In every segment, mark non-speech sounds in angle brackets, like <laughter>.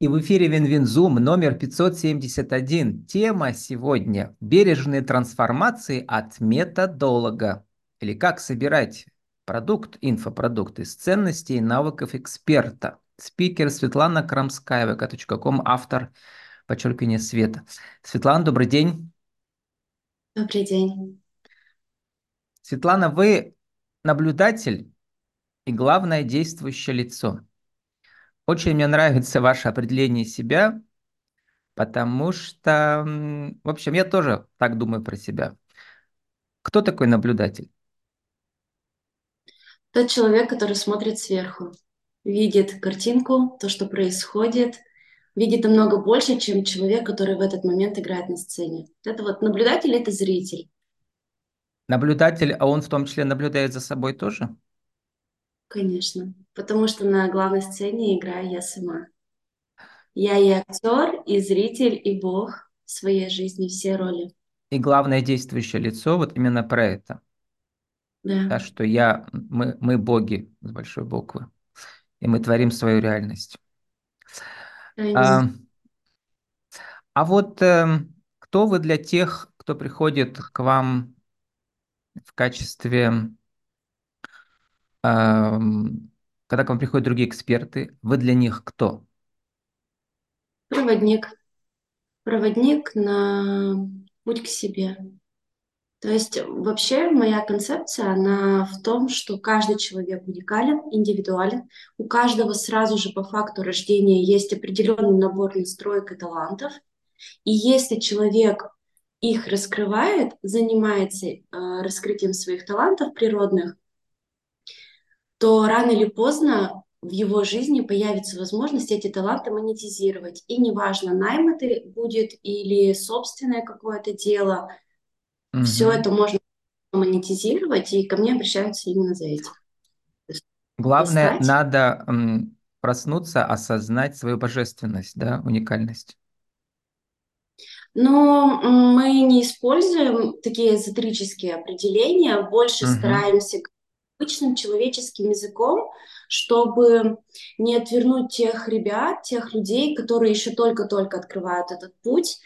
И в эфире WinWinZoom номер 571. Тема сегодня – бережные трансформации от методолога. Или как собирать продукт, инфопродукт из ценностей и навыков эксперта. Спикер Светлана Крамская, vk.com, автор подчеркивания Света. Светлана, добрый день. Добрый день. Светлана, вы наблюдатель и главное действующее лицо – очень мне нравится ваше определение себя, потому что, в общем, я тоже так думаю про себя. Кто такой наблюдатель? Тот человек, который смотрит сверху, видит картинку, то, что происходит, видит намного больше, чем человек, который в этот момент играет на сцене. Это вот наблюдатель – это зритель. Наблюдатель, а он в том числе наблюдает за собой тоже? Конечно, потому что на главной сцене играю я сама. Я и актер, и зритель, и бог в своей жизни, все роли. И главное действующее лицо вот именно про это. Да. да что я, мы, мы боги с большой буквы, и мы творим свою реальность. А, а вот э, кто вы для тех, кто приходит к вам в качестве когда к вам приходят другие эксперты, вы для них кто? Проводник. Проводник на путь к себе. То есть вообще моя концепция, она в том, что каждый человек уникален, индивидуален. У каждого сразу же по факту рождения есть определенный набор настроек и талантов. И если человек их раскрывает, занимается э, раскрытием своих талантов природных, то рано или поздно в его жизни появится возможность эти таланты монетизировать. И неважно, найм это будет или собственное какое-то дело, угу. все это можно монетизировать, и ко мне обращаются именно за этим. Главное, Достать. надо м, проснуться, осознать свою божественность, да, уникальность. Но мы не используем такие эзотерические определения, больше угу. стараемся обычным человеческим языком, чтобы не отвернуть тех ребят, тех людей, которые еще только-только открывают этот путь,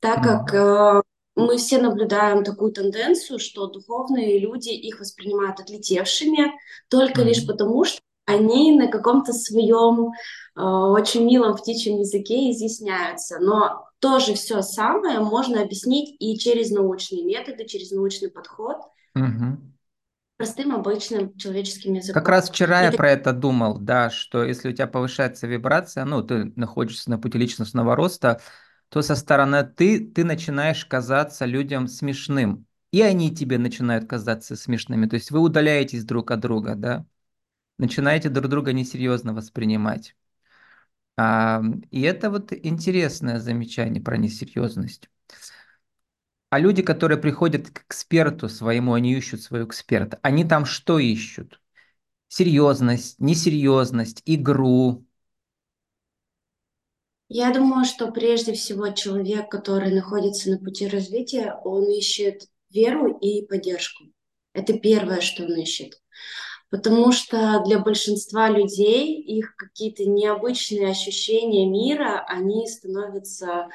так как э, мы все наблюдаем такую тенденцию, что духовные люди их воспринимают отлетевшими только лишь потому, что они на каком-то своем э, очень милом птичьем языке изъясняются. Но тоже все самое можно объяснить и через научные методы, через научный подход. Mm-hmm простым, обычным человеческим языком. Как раз вчера и я про это думал, да, что если у тебя повышается вибрация, ну, ты находишься на пути личностного роста, то со стороны ты, ты начинаешь казаться людям смешным. И они тебе начинают казаться смешными. То есть вы удаляетесь друг от друга, да? Начинаете друг друга несерьезно воспринимать. А, и это вот интересное замечание про несерьезность. А люди, которые приходят к эксперту своему, они ищут своего эксперта. Они там что ищут? Серьезность, несерьезность, игру. Я думаю, что прежде всего человек, который находится на пути развития, он ищет веру и поддержку. Это первое, что он ищет. Потому что для большинства людей их какие-то необычные ощущения мира, они становятся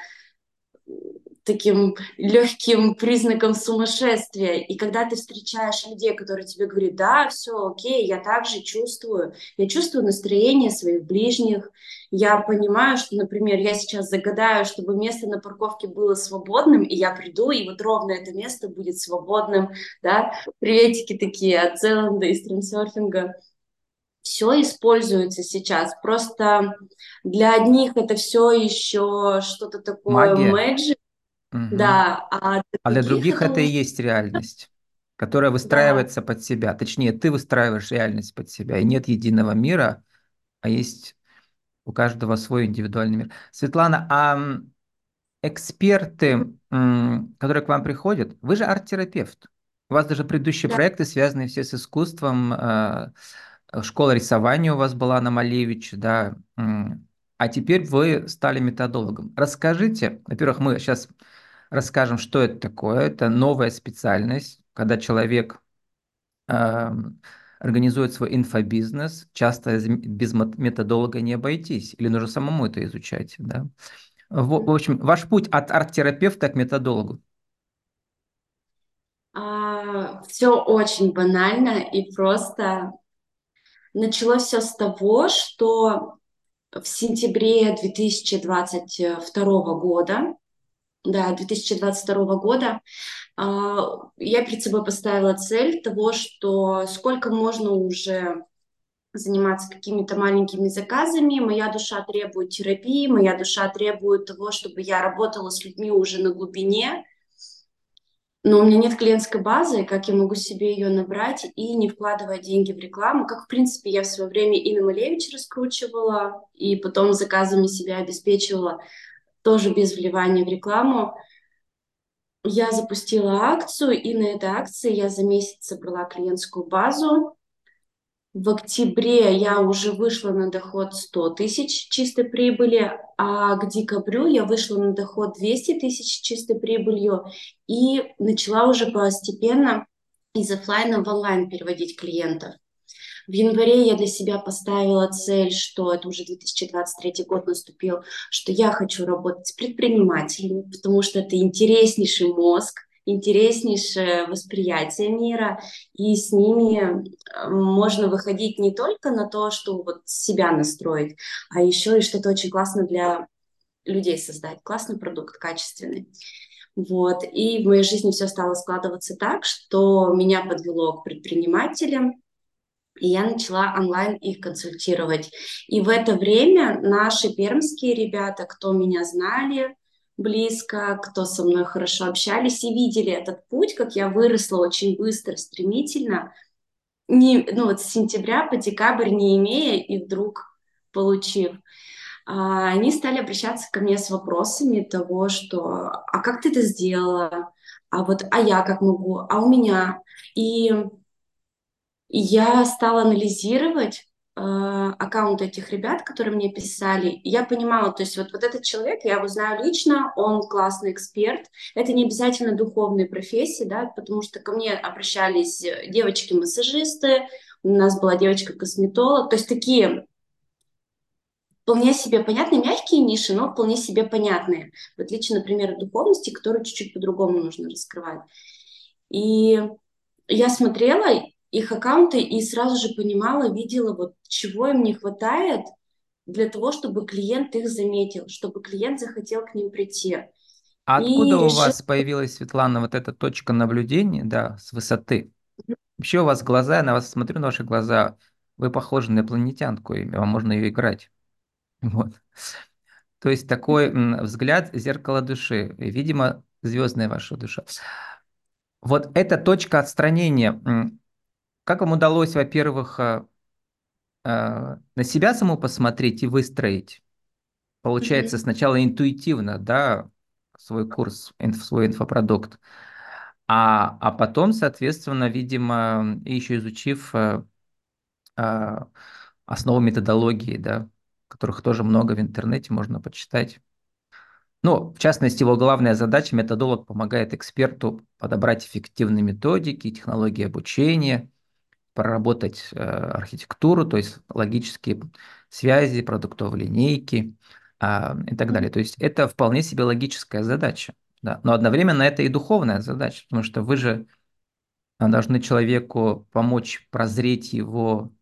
таким легким признаком сумасшествия. И когда ты встречаешь людей, которые тебе говорят, да, все окей, я также чувствую, я чувствую настроение своих ближних, я понимаю, что, например, я сейчас загадаю, чтобы место на парковке было свободным, и я приду, и вот ровно это место будет свободным, да, приветики такие от Зеланда и стримсерфинга все используется сейчас. Просто для одних это все еще что-то такое magic, Угу. Да, а для А для других это и есть реальность, <laughs> которая да, выстраивается под себя. Точнее, ты выстраиваешь реальность под себя. И нет единого мира, а есть у каждого свой индивидуальный мир. Светлана, а эксперты, которые к вам приходят, вы же арт-терапевт. У вас даже предыдущие да. проекты связаны все с искусством. э, Школа рисования у вас была на Малевич, да. А теперь вы стали методологом. Расскажите, во-первых, мы сейчас расскажем, что это такое. Это новая специальность, когда человек э, организует свой инфобизнес, часто без методолога не обойтись, или нужно самому это изучать, да. В, в общем, ваш путь от арт-терапевта к методологу. А, все очень банально и просто. Началось все с того, что в сентябре 2022 года, да, 2022 года, а, я перед собой поставила цель того, что сколько можно уже заниматься какими-то маленькими заказами. Моя душа требует терапии, моя душа требует того, чтобы я работала с людьми уже на глубине. Но у меня нет клиентской базы, как я могу себе ее набрать и не вкладывая деньги в рекламу, как, в принципе, я в свое время и на Малевич раскручивала, и потом заказами себя обеспечивала, тоже без вливания в рекламу. Я запустила акцию, и на этой акции я за месяц собрала клиентскую базу, в октябре я уже вышла на доход 100 тысяч чистой прибыли, а к декабрю я вышла на доход 200 тысяч чистой прибылью и начала уже постепенно из офлайна в онлайн переводить клиентов. В январе я для себя поставила цель, что это уже 2023 год наступил, что я хочу работать с предпринимателями, потому что это интереснейший мозг, интереснейшее восприятие мира, и с ними э, можно выходить не только на то, что вот себя настроить, а еще и что-то очень классно для людей создать, классный продукт, качественный. Вот. И в моей жизни все стало складываться так, что меня подвело к предпринимателям, и я начала онлайн их консультировать. И в это время наши пермские ребята, кто меня знали, близко, кто со мной хорошо общались и видели этот путь, как я выросла очень быстро, стремительно, не, ну вот с сентября по декабрь не имея и вдруг получив. А, они стали обращаться ко мне с вопросами того, что «а как ты это сделала?», «а вот, а я как могу?», «а у меня?». И я стала анализировать, Э, аккаунт этих ребят, которые мне писали, я понимала, то есть вот, вот этот человек, я его знаю лично, он классный эксперт, это не обязательно духовные профессии, да, потому что ко мне обращались девочки-массажисты, у нас была девочка-косметолог, то есть такие вполне себе понятные, мягкие ниши, но вполне себе понятные, в отличие, например, от духовности, которую чуть-чуть по-другому нужно раскрывать. И я смотрела, их аккаунты и сразу же понимала, видела, вот чего им не хватает для того, чтобы клиент их заметил, чтобы клиент захотел к ним прийти. А откуда у вас появилась, Светлана, вот эта точка наблюдения, да, с высоты? Вообще у вас глаза, я на вас смотрю, на ваши глаза, вы похожи на инопланетянку, и вам можно ее играть. <laughs> Вот. То есть такой взгляд зеркало души, и, видимо, звездная ваша душа. Вот эта точка отстранения, как вам удалось, во-первых, э, э, на себя саму посмотреть и выстроить? Получается, сначала интуитивно, да, свой курс, свой инфопродукт, а, а потом, соответственно, видимо, еще изучив э, основу методологии, да, которых тоже много в интернете можно почитать. Ну, в частности, его главная задача, методолог помогает эксперту подобрать эффективные методики, технологии обучения, проработать э, архитектуру, то есть логические связи, продуктовые линейки э, и так далее. То есть это вполне себе логическая задача. Да? Но одновременно это и духовная задача, потому что вы же э, должны человеку помочь прозреть его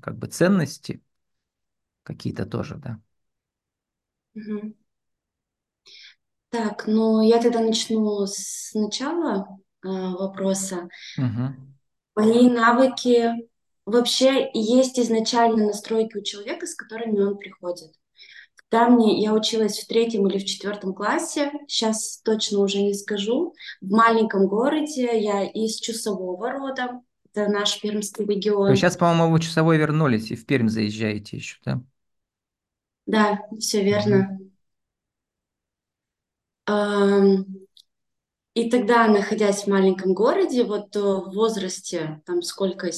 как бы ценности какие-то тоже, да. Угу. Так, ну я тогда начну с начала э, вопроса. Угу. Мои навыки вообще есть изначально настройки у человека, с которыми он приходит. Когда мне, я училась в третьем или в четвертом классе, сейчас точно уже не скажу, в маленьком городе, я из Чусового рода, это наш Пермский регион. Вы сейчас, по-моему, в Чусовой вернулись и в Пермь заезжаете еще, да? Да, все верно. Mm-hmm. И тогда, находясь в маленьком городе, вот э, в возрасте, там сколько,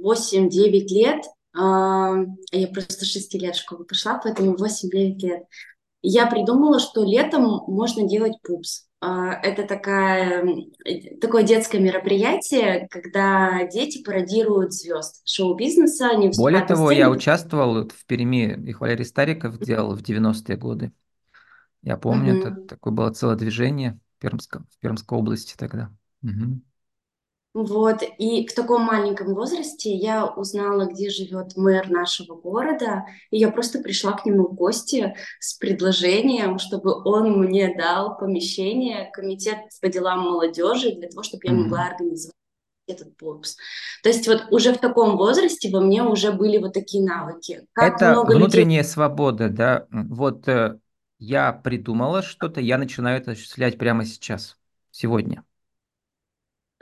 8-9 лет, а, я просто 6 лет в школу пошла, поэтому 8-9 лет, я придумала, что летом можно делать пупс. А, Это такая, такое детское мероприятие, когда дети пародируют звезд шоу-бизнеса, они Более того, я участвовал в Перми, их Валерий Стариков делал в 90-е годы. Я помню, это Мгм. такое было целое движение в Пермском, в Пермской области тогда. Мгм. Вот, и в таком маленьком возрасте я узнала, где живет мэр нашего города, и я просто пришла к нему в гости с предложением, чтобы он мне дал помещение, комитет по делам молодежи, для того, чтобы я могла организовать этот пупс. То есть вот уже в таком возрасте во мне уже были вот такие навыки. Как Это много людей... внутренняя свобода, да. Вот э, я придумала что-то, я начинаю это осуществлять прямо сейчас, сегодня.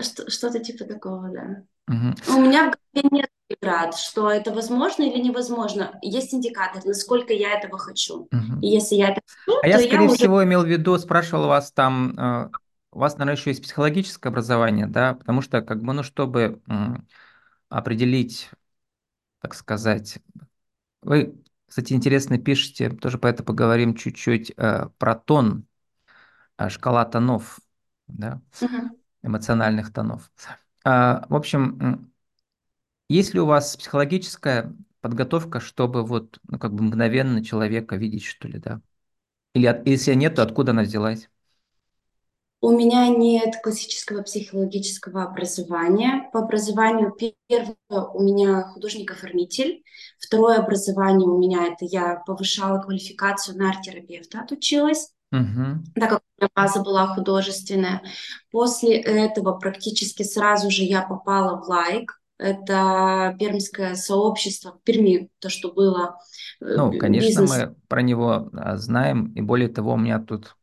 Что- Что-то типа такого, да. Мгм. У меня в голове нет преград, что это возможно или невозможно. Есть индикатор, насколько я этого хочу. И Мгм. если я это А хочу, я, то я скорее уже... всего, имел в виду, спрашивал вас там, э, у вас, наверное, еще есть психологическое образование, да, потому что, как бы, ну, чтобы определить, так сказать, вы, кстати, интересно пишете, тоже по это поговорим чуть-чуть, э, про тон, э, шкала тонов, да, Мгм. эмоциональных тонов. А, в общем, есть ли у вас психологическая подготовка, чтобы вот, ну, как бы мгновенно человека видеть, что ли, да? Или от- если нет, то откуда она взялась? У меня нет классического психологического образования. По образованию первое у меня художник-оформитель. Второе образование у меня это я повышала квалификацию на арт-терапевта, отучилась. Мгм. так как у меня база была художественная. После этого практически сразу же я попала в лайк. Это пермское сообщество в Перми, то, что было э, Ну, конечно, бизнес. мы про него а, знаем, и более того, у меня тут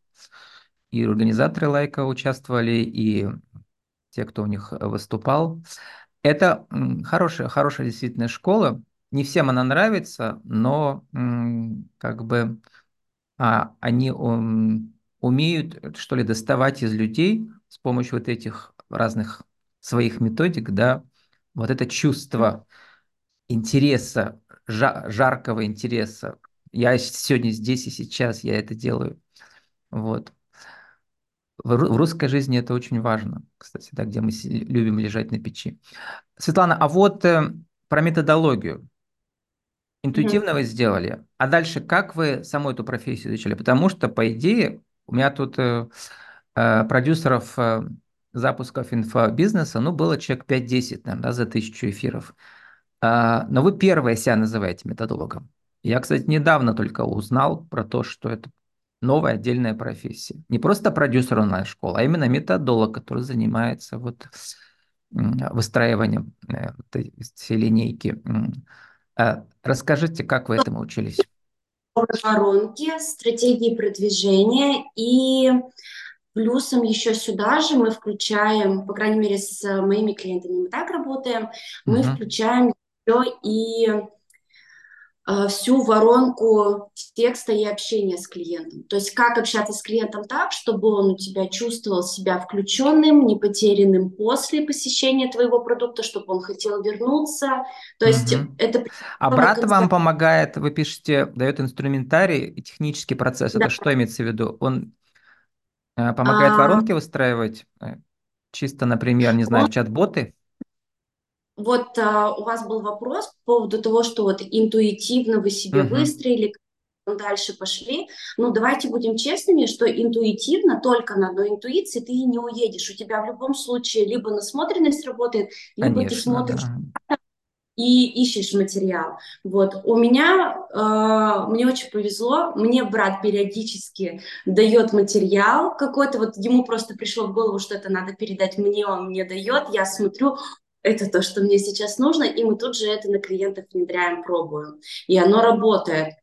и организаторы лайка участвовали, и те, кто у них выступал. Это хорошая, хорошая действительно школа. Не всем она нравится, но как бы а, они ум, умеют, что ли, доставать из людей с помощью вот этих разных своих методик, да, вот это чувство интереса, жа- жаркого интереса. Я сегодня здесь и сейчас, я это делаю. Вот. В, ру- в русской жизни это очень важно, кстати, да, где мы любим лежать на печи. Светлана, а вот э, про методологию. Интуитивно вы сделали, а дальше как вы саму эту профессию изучили? Потому что, по идее, у меня тут э, э, продюсеров э, запусков инфобизнеса, ну, было человек пять-десять, наверное, да, за тысячу эфиров. А, но вы первые себя называете методологом. Я, кстати, недавно только узнал про то, что это новая отдельная профессия. Не просто продюсер онлайн-школы, а именно методолог, который занимается вот выстраиванием э, всей линейки. А, Расскажите, как вы этому учились? воронки, стратегии продвижения и плюсом еще сюда же мы включаем, по крайней мере, с моими клиентами мы так работаем, мы Мгм. включаем еще и всю воронку текста и общения с клиентом. То есть как общаться с клиентом так, чтобы он у тебя чувствовал себя включенным, не потерянным после посещения твоего продукта, чтобы он хотел вернуться. То есть Мгм. это А брат вам концепция. помогает, вы пишете, дает инструментарий и технический процесс. Да. Это что имеется в виду? Он э, помогает А, воронки выстраивать? Э, Чисто, например, не знаю, он- чат-боты? Вот а, у вас был вопрос по поводу того, что вот интуитивно вы себе Мгм. выстроили, дальше пошли. Ну, давайте будем честными, что интуитивно, только на одной интуиции ты не уедешь. У тебя в любом случае либо насмотренность работает, либо ты Конечно, смотришь да. и ищешь материал. Вот. У меня, э, мне очень повезло, мне брат периодически дает материал какой-то, вот ему просто пришло в голову, что это надо передать мне, он мне дает, я смотрю, это то, что мне сейчас нужно, и мы тут же это на клиентах внедряем, пробуем. И оно работает.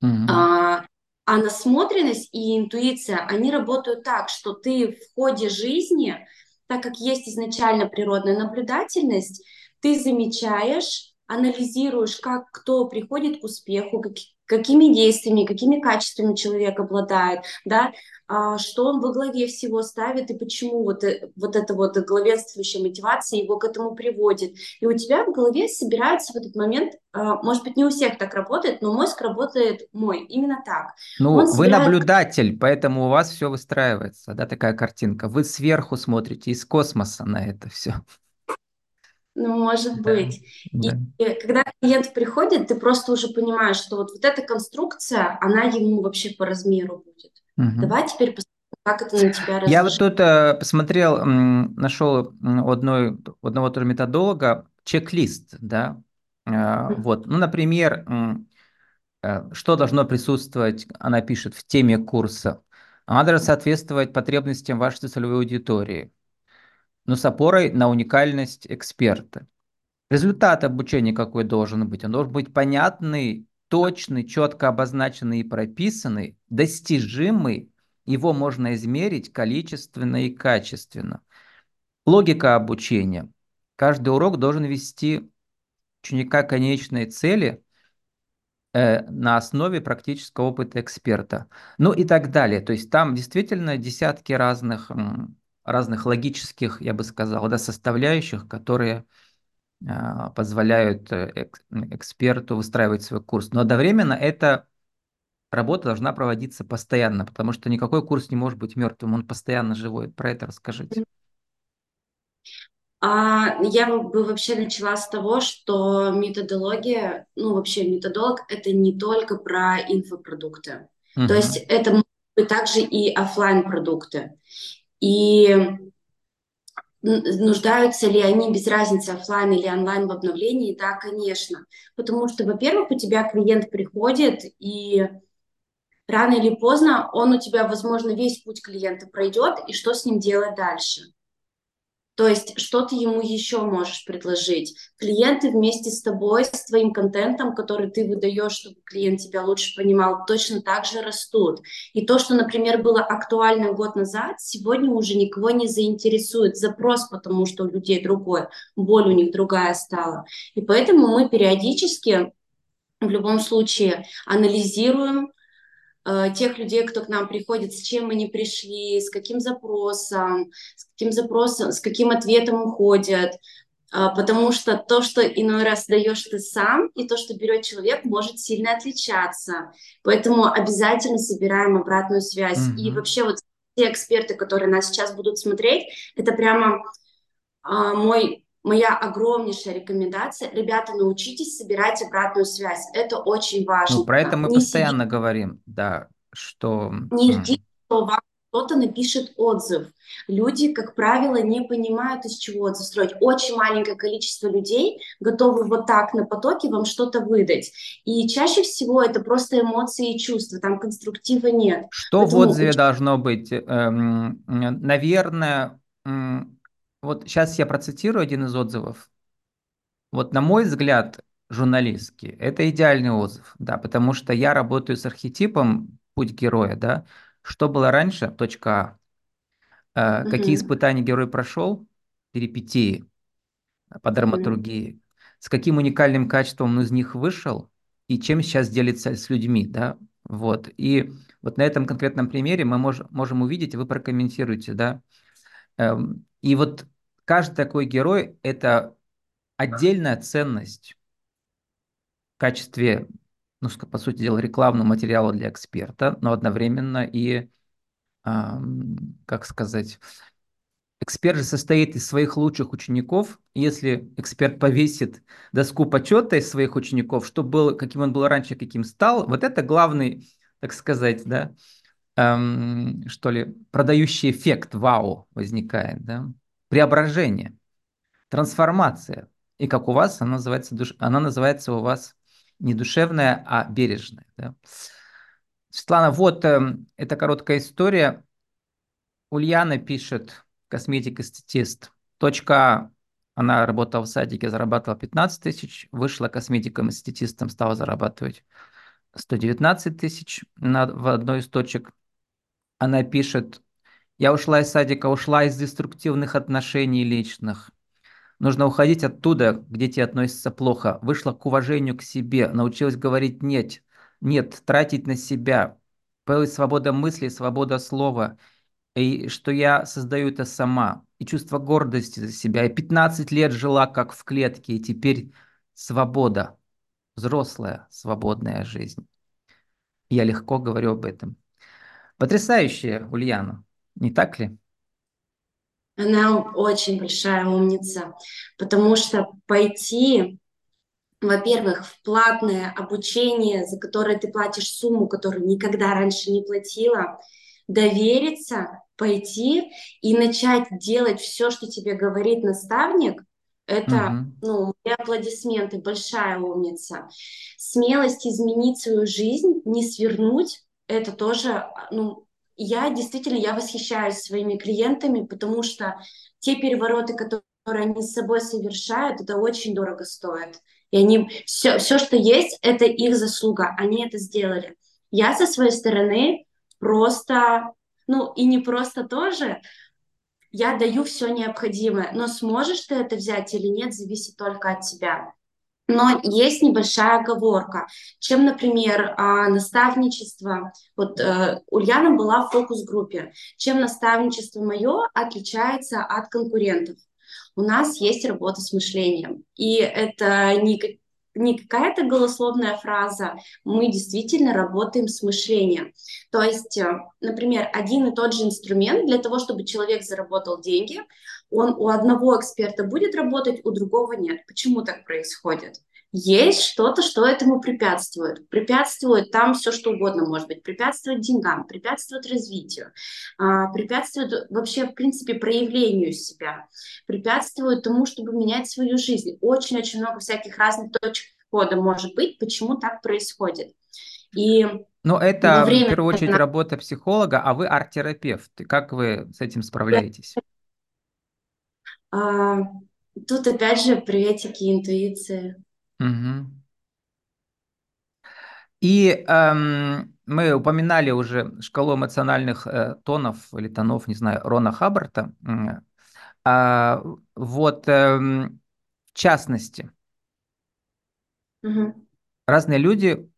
Мгм. А, а насмотренность и интуиция, они работают так, что ты в ходе жизни, так как есть изначально природная наблюдательность, ты замечаешь анализируешь, как кто приходит к успеху, как, какими действиями, какими качествами человек обладает, да, а, что он во главе всего ставит и почему вот, э, вот эта вот главенствующая мотивация его к этому приводит. И у тебя в голове собирается в этот момент, а, может быть, не у всех так работает, но мозг работает мой, именно так. Ну, Он вы собирает... наблюдатель, поэтому у вас все выстраивается, да, такая картинка. Вы сверху смотрите из космоса на это все. Ну, может Да, быть. да. И когда клиент приходит, ты просто уже понимаешь, что вот, вот эта конструкция, она ему вообще по размеру будет. Мгм. Давай теперь посмотрим, как это на тебя Я вот тут э, посмотрел, м, нашел у одной, у одного тоже методолога чек-лист, да, Э, вот, ну, например, э, что должно присутствовать, она пишет, в теме курса. Она должна соответствовать потребностям вашей целевой аудитории, но с опорой на уникальность эксперта. Результат обучения какой должен быть? Он должен быть понятный, точный, четко обозначенный и прописанный, достижимый. Его можно измерить количественно и качественно. Логика обучения. Каждый урок должен вести ученика к конечной цели э, на основе практического опыта эксперта. Ну и так далее. То есть там действительно десятки разных, м, разных логических, я бы сказал, да, составляющих, которые а, позволяют э, эк- эксперту выстраивать свой курс. Но одновременно эта работа должна проводиться постоянно, потому что никакой курс не может быть мертвым, он постоянно живой. Про это расскажите. А, я бы вообще начала с того, что методология, ну вообще методолог, это не только про инфопродукты. То есть это могут быть также и оффлайн продукты И нуждаются ли они без разницы оффлайн или онлайн в обновлении? Да, конечно. Потому что, во-первых, у тебя клиент приходит, и рано или поздно он у тебя, возможно, весь путь клиента пройдет, и что с ним делать дальше? То есть, что ты ему еще можешь предложить? Клиенты вместе с тобой, с твоим контентом, который ты выдаешь, чтобы клиент тебя лучше понимал, точно так же растут. И то, что, например, было актуально год назад, сегодня уже никого не заинтересует. Запрос, потому что у людей другой, боль у них другая стала. И поэтому мы периодически в любом случае анализируем, тех людей, кто к нам приходит, с чем они пришли, с каким запросом, с каким запросом, с каким ответом уходят. А, Потому что то, что иной раз даешь ты сам, и то, что берет человек, может сильно отличаться. Поэтому обязательно собираем обратную связь. И Мгм. вообще вот те эксперты, которые нас сейчас будут смотреть, это прямо а, мой, моя огромнейшая рекомендация. Ребята, научитесь собирать обратную связь. Это очень Ну, важно. про это мы Не сидите постоянно говорим, да, что... не ждите, что вам кто-то напишет отзыв. Люди, как правило, не понимают, из чего отзыв строить. Очень маленькое количество людей готовы вот так на потоке вам что-то выдать. И чаще всего это просто эмоции и чувства, там конструктива нет. Что в Поэтому отзыве должно быть? Эм, Наверное, м, вот сейчас я процитирую один из отзывов. Вот на мой взгляд, журналистский, это идеальный отзыв, да, потому что я работаю с архетипом «Путь героя», да. Что было раньше? Точка А. Э, Какие Мгм. испытания герой прошел? Перипетии по драматургии. С каким уникальным качеством он из них вышел и чем сейчас делится с людьми, да. Вот. И вот на этом конкретном примере мы мож, можем увидеть, вы прокомментируете, да. Эм, И вот каждый такой герой– это отдельная ценность в качестве, ну, по сути дела, рекламного материала для эксперта, но одновременно и, как сказать, эксперт же состоит из своих лучших учеников. Если эксперт повесит доску почета из своих учеников, что был, каким он был раньше, каким стал, вот это главный, так сказать, да, ам, что ли, продающий эффект вау возникает, да, преображение, трансформация. И как у вас, она называется, душ... она называется у вас не душевная, а бережная. Да? Светлана, вот эм, эта короткая история. Ульяна пишет, косметик-эстетист. Точка А. Она работала в садике, зарабатывала 15 тысяч, вышла косметиком-эстетистом, стала зарабатывать 119 тысяч на, в одной из точек. Она пишет, я ушла из садика, ушла из деструктивных отношений личных, Нужно уходить оттуда, где тебе относятся плохо. Вышла к уважению к себе, научилась говорить «нет», «нет», тратить на себя. Появилась свобода мысли, свобода слова. И что я создаю это сама. И чувство гордости за себя. И 15 лет жила как в клетке, и теперь свобода. Взрослая, свободная жизнь. Я легко говорю об этом. Потрясающая, Ульяна, не так ли? Она очень большая умница, потому что пойти, во-первых, в платное обучение, за которое ты платишь сумму, которую никогда раньше не платила, довериться, пойти и начать делать все, что тебе говорит наставник, это, Угу. ну, мои аплодисменты, большая умница. Смелость изменить свою жизнь, не свернуть, это тоже, ну, я действительно, я восхищаюсь своими клиентами, потому что те перевороты, которые они с собой совершают, это очень дорого стоит. И они, все, все, что есть, это их заслуга, они это сделали. Я со своей стороны просто, ну и не просто тоже, я даю все необходимое, но сможешь ты это взять или нет, зависит только от тебя. Но есть небольшая оговорка. Чем, например, а, наставничество, вот э, Ульяна была в фокус-группе, чем наставничество мое отличается от конкурентов. У нас есть работа с мышлением, и это не, не какая-то голословная фраза, мы действительно работаем с мышлением. То есть, э, например, один и тот же инструмент для того, чтобы человек заработал деньги, он у одного эксперта будет работать, у другого нет. Почему так происходит? Есть что-то, что этому препятствует. Препятствует там все, что угодно может быть. Препятствует деньгам, препятствует развитию, а, препятствует вообще, в принципе, проявлению себя, препятствует тому, чтобы менять свою жизнь. Очень-очень много всяких разных точек входа может быть, почему так происходит. И Но это в время... первую очередь работа психолога, а вы арт-терапевт. Как вы с этим справляетесь? А, тут опять же приветики интуиции. Угу. И эм, мы упоминали уже шкалу эмоциональных э, тонов или тонов, не знаю, Рона Хаббарта. А, вот, эм, в частности, Мгм. разные люди,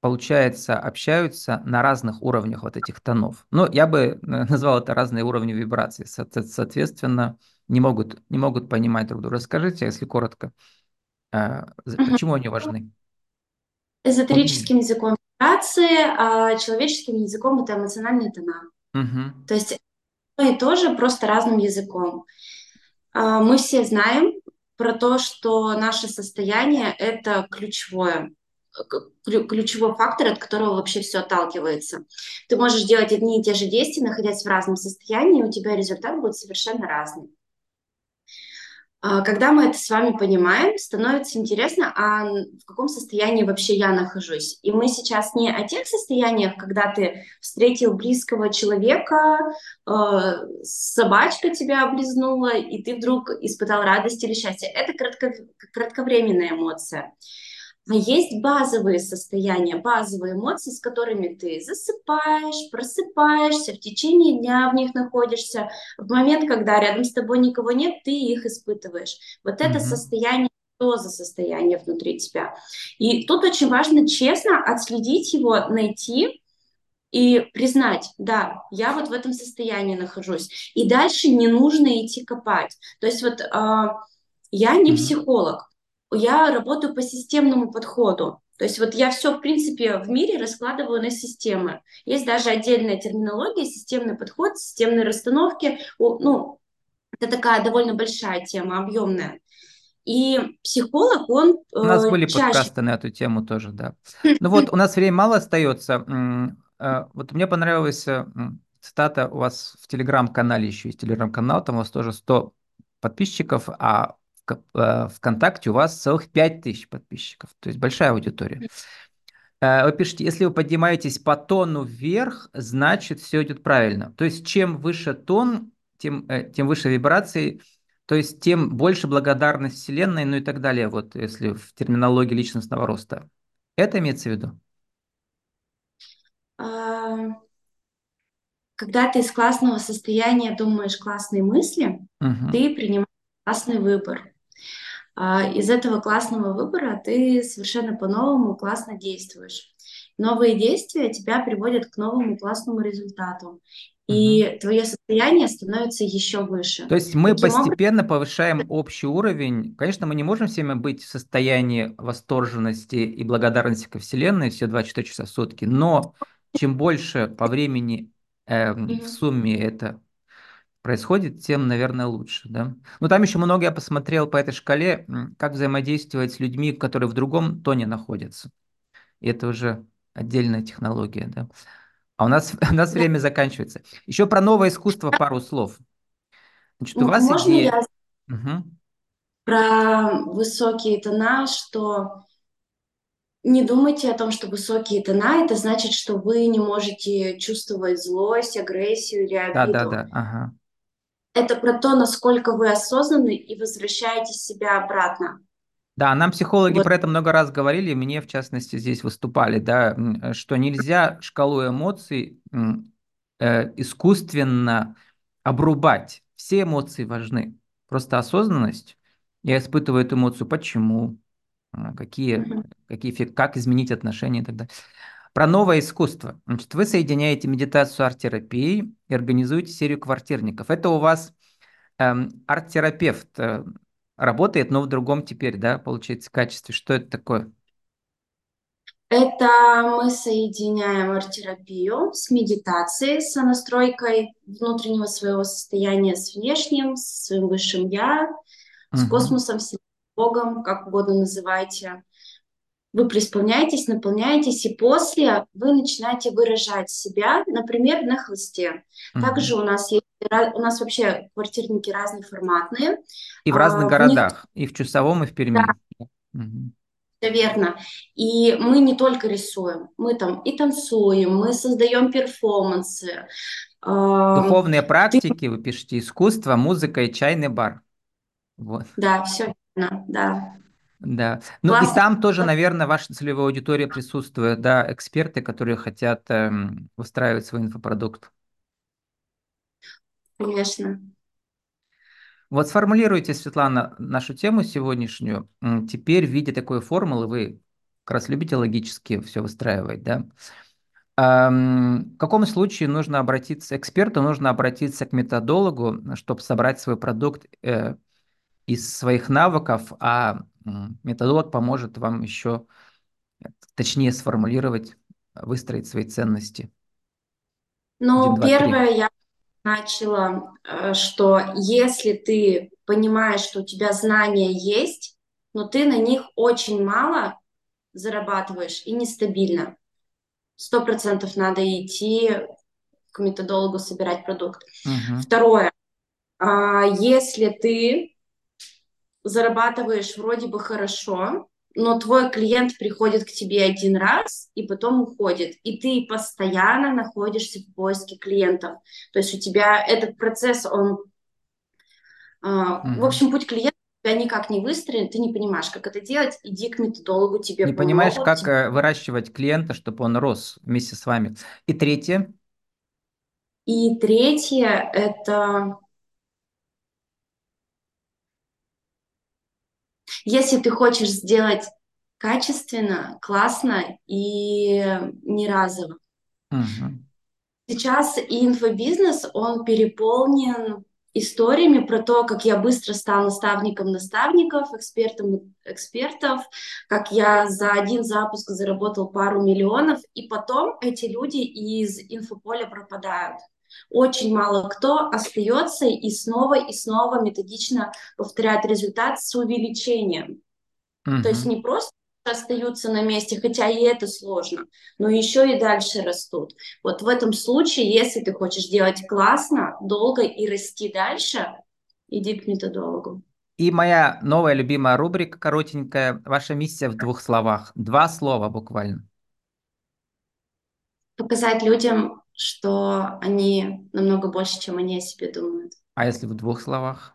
получается, общаются на разных уровнях вот этих тонов. Ну, я бы э, назвал это разные уровни вибраций. Со- Соответственно, не могут, не могут понимать друг друга. Расскажите, если коротко, Мгм. почему они важны? Эзотерическим языком вибрации, а человеческим языком это эмоциональные тона. Мгм. То есть одно и то же, просто разным языком. А, Мы все знаем про то, что наше состояние– это ключевое, ключевой фактор, от которого вообще все отталкивается. Ты можешь делать одни и те же действия, находясь в разном состоянии, и у тебя результат будет совершенно разный. А, Когда мы это с вами понимаем, становится интересно, а в каком состоянии вообще я нахожусь. И мы сейчас не о тех состояниях, когда ты встретил близкого человека, э, собачка тебя облизнула, и ты вдруг испытал радость или счастье. Это кратко, кратковременная эмоция. Есть базовые состояния, базовые эмоции, с которыми ты засыпаешь, просыпаешься, в течение дня в них находишься. В момент, когда рядом с тобой никого нет, ты их испытываешь. Вот это Мгм. состояние, что за состояние внутри тебя. И тут очень важно честно отследить его, найти и признать, да, я вот в этом состоянии нахожусь. И дальше не нужно идти копать. То есть вот а, я не психолог, я работаю по системному подходу. То есть вот я все, в принципе, в мире раскладываю на системы. Есть даже отдельная терминология, системный подход, системные расстановки. Ну, это такая довольно большая тема, объемная. И психолог, он У нас э, были чаще... подкасты на эту тему тоже, да. <laughs> Ну вот, у нас времени мало остается. Э, Вот мне понравилась э, цитата у вас в телеграм-канале, еще есть телеграм-канал, там у вас тоже 100 подписчиков, а ВКонтакте у вас целых 5000 подписчиков, то есть большая аудитория. Э, Вы пишете, если вы поднимаетесь по тону вверх, значит все идет правильно. То есть чем выше тон, тем, э, тем выше вибрации, то есть тем больше благодарность Вселенной, ну и так далее, вот если в терминологии личностного роста. Это имеется в виду? Когда ты из классного состояния думаешь классные мысли, Мгм. ты принимаешь классный выбор. А, из этого классного выбора ты совершенно по-новому классно действуешь. Новые действия тебя приводят к новому классному результату, и твое состояние становится еще выше. То есть мы Таким образом, постепенно повышаем общий уровень. Конечно, мы не можем всеми быть в состоянии восторженности и благодарности ко Вселенной все 24 часа в сутки, но чем больше по времени эм, в сумме это происходит, тем, наверное, лучше, да. Но там еще много я посмотрел по этой шкале, как взаимодействовать с людьми, которые в другом тоне находятся. И это уже отдельная технология, да. А у нас, <laughs> у нас Да. время заканчивается. Еще про новое искусство пару слов. Значит, у вас можно идея... я Мгм. про высокие тона, что не думайте о том, что высокие тона, это значит, что вы не можете чувствовать злость, агрессию или Да, да, обиду. да, ага. Это про то, насколько вы осознанны и возвращаете себя обратно. Да, нам психологи Вот. про это много раз говорили, мне, в частности, здесь выступали, да, что нельзя шкалу эмоций э, искусственно обрубать. Все эмоции важны. Просто осознанность. Я испытываю эту эмоцию. Почему? А, Какие, какие, как изменить отношения и так далее. Про новое искусство. Значит, вы соединяете медитацию с арт-терапией и организуете серию квартирников. Это у вас эм, арт-терапевт э, работает, но в другом теперь, да, получается, качестве. Что это такое? Это мы соединяем арт-терапию с медитацией, с настройкой внутреннего своего состояния с внешним, с своим высшим я, с Мгм. космосом, с Богом, как угодно называйте. Вы преисполняетесь, наполняетесь, и после вы начинаете выражать себя, например, на холсте. Также у нас есть, у нас вообще квартирники разноформатные. И в разных А, В них, городах, и в Чусовом, и в да, Перми. Мгм. все верно. И мы не только рисуем, мы там и танцуем, мы создаем перформансы. Духовные практики, вы пишете искусство, музыка и чайный бар. Вот, да, все верно, да. Да. Ну и Классно. там тоже, наверное, ваша целевая аудитория присутствует, да, эксперты, которые хотят эм, выстраивать свой инфопродукт. Конечно. Вот сформулируйте, Светлана, нашу тему сегодняшнюю. Теперь в виде такой формулы вы как раз любите логически все выстраивать, да? В каком случае нужно обратиться, эксперту нужно обратиться к методологу, чтобы собрать свой продукт э, из своих навыков, а методолог поможет вам еще точнее сформулировать, выстроить свои ценности. Ну, первое, я начала, э, что если ты понимаешь, что у тебя знания есть, но ты на них очень мало зарабатываешь и нестабильно, сто процентов надо идти к методологу собирать продукт. Мгм. Второе, а, если ты зарабатываешь вроде бы хорошо, но твой клиент приходит к тебе один раз и потом уходит, и ты постоянно находишься в поиске клиентов. То есть у тебя этот процесс, он, а, в Мгм. общем, путь клиента тебя никак не выстроен, ты не понимаешь, как это делать, иди к методологу, тебе Не понимаешь, помогут. как тебе- э, выращивать клиента, чтобы он рос вместе с вами. И третье. И третье, это если ты хочешь сделать качественно, классно и не разово, Мгм. Сейчас инфобизнес, он переполнен историями про то, как я быстро стал наставником наставников, экспертом экспертов, как я за один запуск заработал пару миллионов, и потом эти люди из инфополя пропадают. Очень мало кто остается и снова и снова методично повторяет результат с увеличением. То есть не просто остаются на месте, хотя и это сложно, но еще и дальше растут. Вот в этом случае, если ты хочешь делать классно, долго и расти дальше, иди к методологу. И моя новая любимая рубрика коротенькая. Ваша миссия в двух словах. Два слова буквально. Показать людям, что они намного больше, чем они о себе думают. А если в двух словах?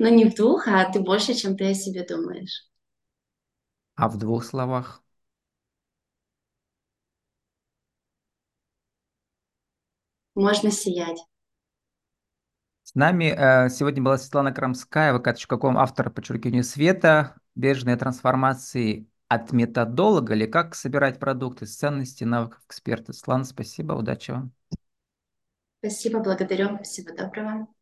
Но не в двух, а ты больше, чем ты о себе думаешь. А в двух словах? Можно сиять. С нами э, сегодня была Светлана Крамская, vk.com, автор подчеркивания света, бережные трансформации от методолога или как собирать продукты с ценностей навыков эксперта. Светлана, спасибо, удачи вам. Спасибо, благодарю. Всего доброго.